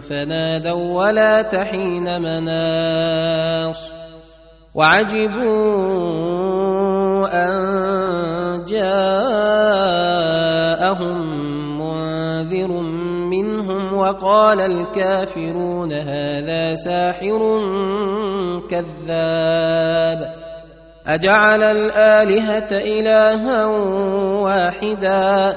فنادوا ولا تحين مناص وعجبوا أن جاءهم منذر منهم وقال الكافرون هذا ساحر كذاب أجعل الآلهة إلها واحدا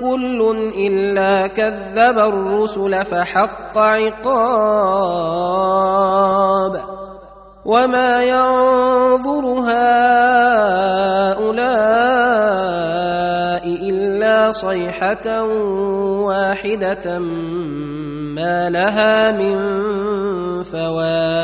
كل إلا كذب الرسل فحق عقاب وما ينظر هؤلاء إلا صيحة واحدة ما لها من فواق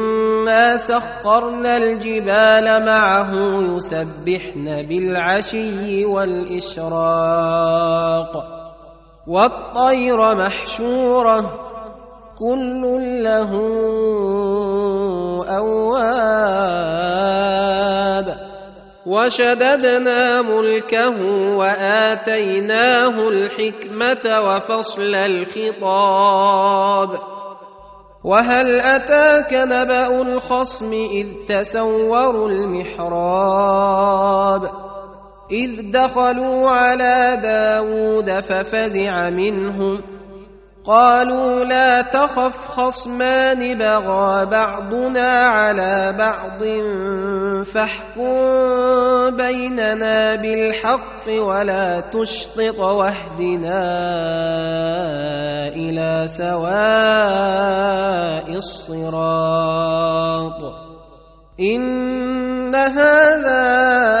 سخرنا الجبال معه يسبحن بالعشي والإشراق والطير محشورة كل له أواب وشددنا ملكه وآتيناه الحكمة وفصل الخطاب وهل أتاك نبأ الخصم إذ تسوروا المحراب إذ دخلوا على داود ففزع منهم قالوا لا تخف خصمان بغى بعضنا على بعض فاحكم بيننا بالحق ولا تشطط واهدنا إلى سواء الصراط إن هذا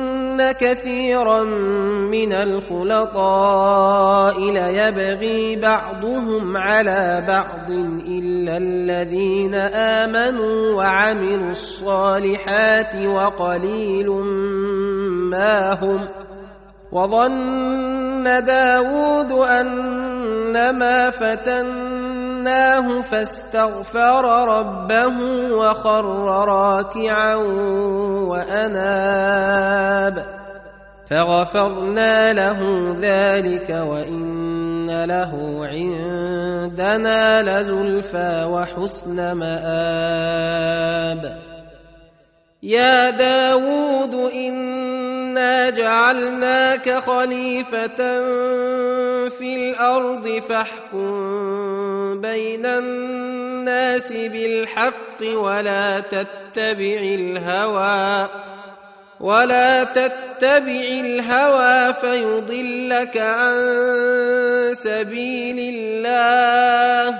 كثيرا من الخلطاء ليبغي بعضهم على بعض الا الذين امنوا وعملوا الصالحات وقليل ما هم وظن داود انما فتناه فاستغفر ربه وخر راكعا وأناب. فغفرنا له ذلك وإن له عندنا لزلفى وحسن مآب. يا داود انا جعلناك خليفه في الأرض فاحكم بين الناس بالحق ولا تتبع الهوى ولا تتبع الهوى فيضلك عن سبيل الله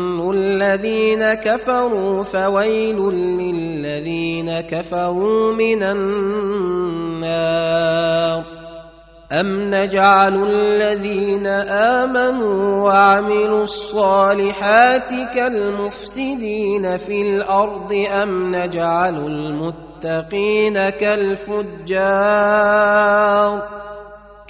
الذين كفروا فويل للذين كفروا من النار أم نجعل الذين آمنوا وعملوا الصالحات كالمفسدين في الأرض أم نجعل المتقين كالفجار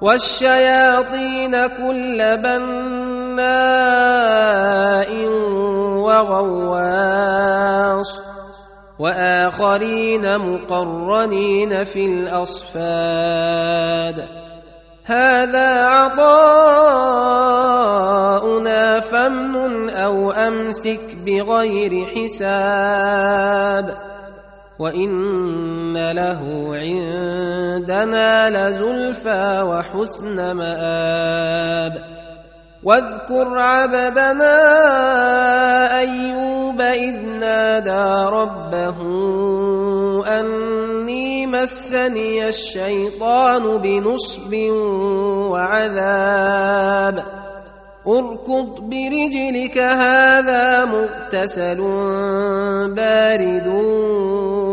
والشياطين كل بناء وغواص وآخرين مقرنين في الأصفاد هذا عطاؤنا فامنن أو أمسك بغير حساب وان له عندنا لزلفى وحسن مآب واذكر عبدنا ايوب اذ نادى ربه اني مسني الشيطان بنصب وعذاب اركض برجلك هذا مغتسل بارد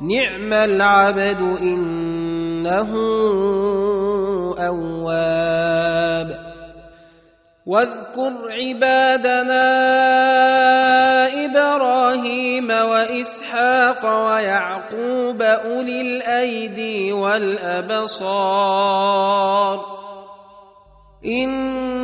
نعم العبد إنه أواب. واذكر عبادنا إبراهيم وإسحاق ويعقوب أولي الأيدي والأبصار. أنا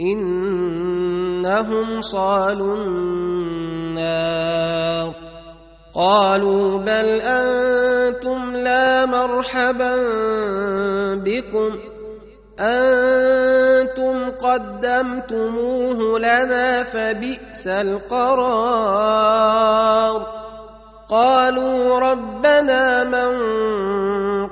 إنهم صالوا النار. قالوا بل أنتم لا مرحبا بكم. أنتم قدمتموه لنا فبئس القرار. قالوا ربنا من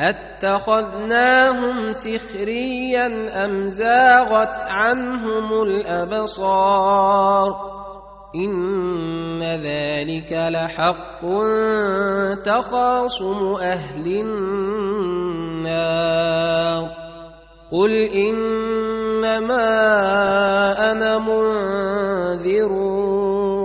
اتخذناهم سخريا ام زاغت عنهم الابصار ان ذلك لحق تخاصم أهل النار قل انما أنا منذر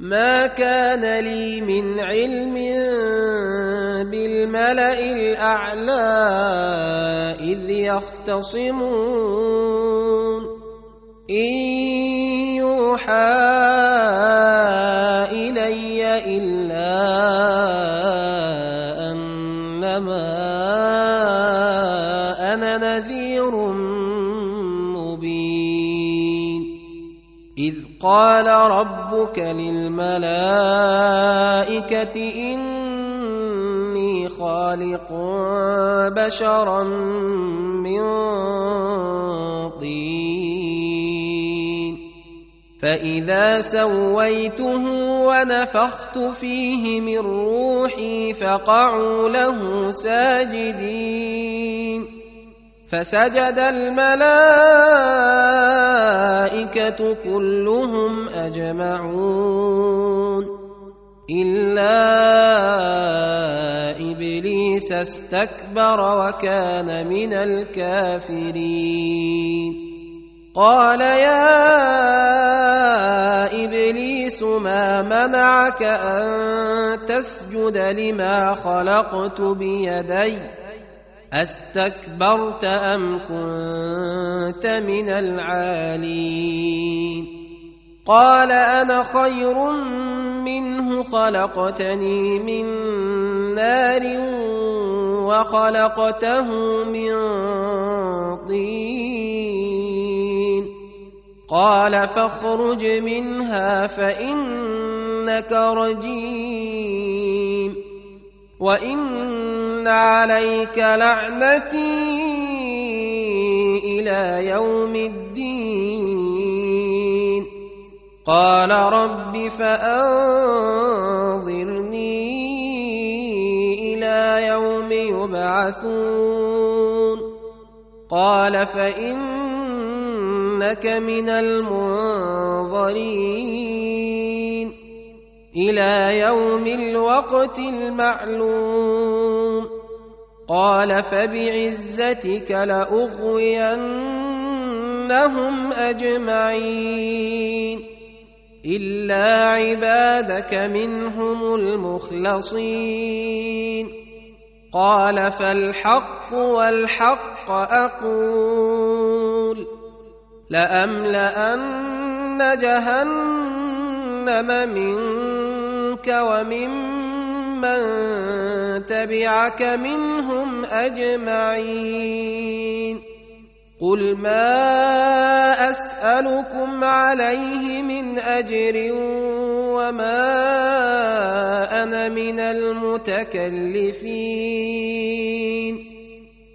ما كان لي من علم بالملا الاعلى اذ يختصمون ان يوحى قال ربك للملائكة إني خالق بشرا من طين. فإذا سويته ونفخت فيه من روحي فقعوا له ساجدين. فسجد الملائكة كلهم أجمعون. إلا إبليس استكبر وكان من الكافرين. قال يا إبليس ما منعك أن تسجد لما خلقت بيدي؟ أستكبرت أم كنت من العالين؟ قال أنا خير منه خلقتني من نار وخلقته من طين. قال فاخرج منها فإنك رجيم. وإن عليك لعنتي إلى يوم الدين. قال رب فأنظرني إلى يوم يبعثون. قال فإنك من المنظرين. إلى يوم الوقت المعلوم. قال فبعزتك لأغوينهم أجمعين إلا عبادك منهم المخلصين قال فالحق والحق أقول لأملأن جهنم منك وممن تبعك منهم اجمعين قل ما اسالكم عليه من اجر وما أنا من المتكلفين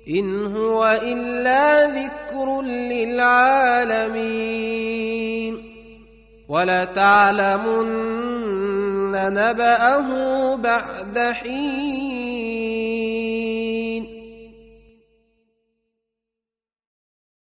ان هو الا ذكر للعالمين ولتعلمن نباه بعد حين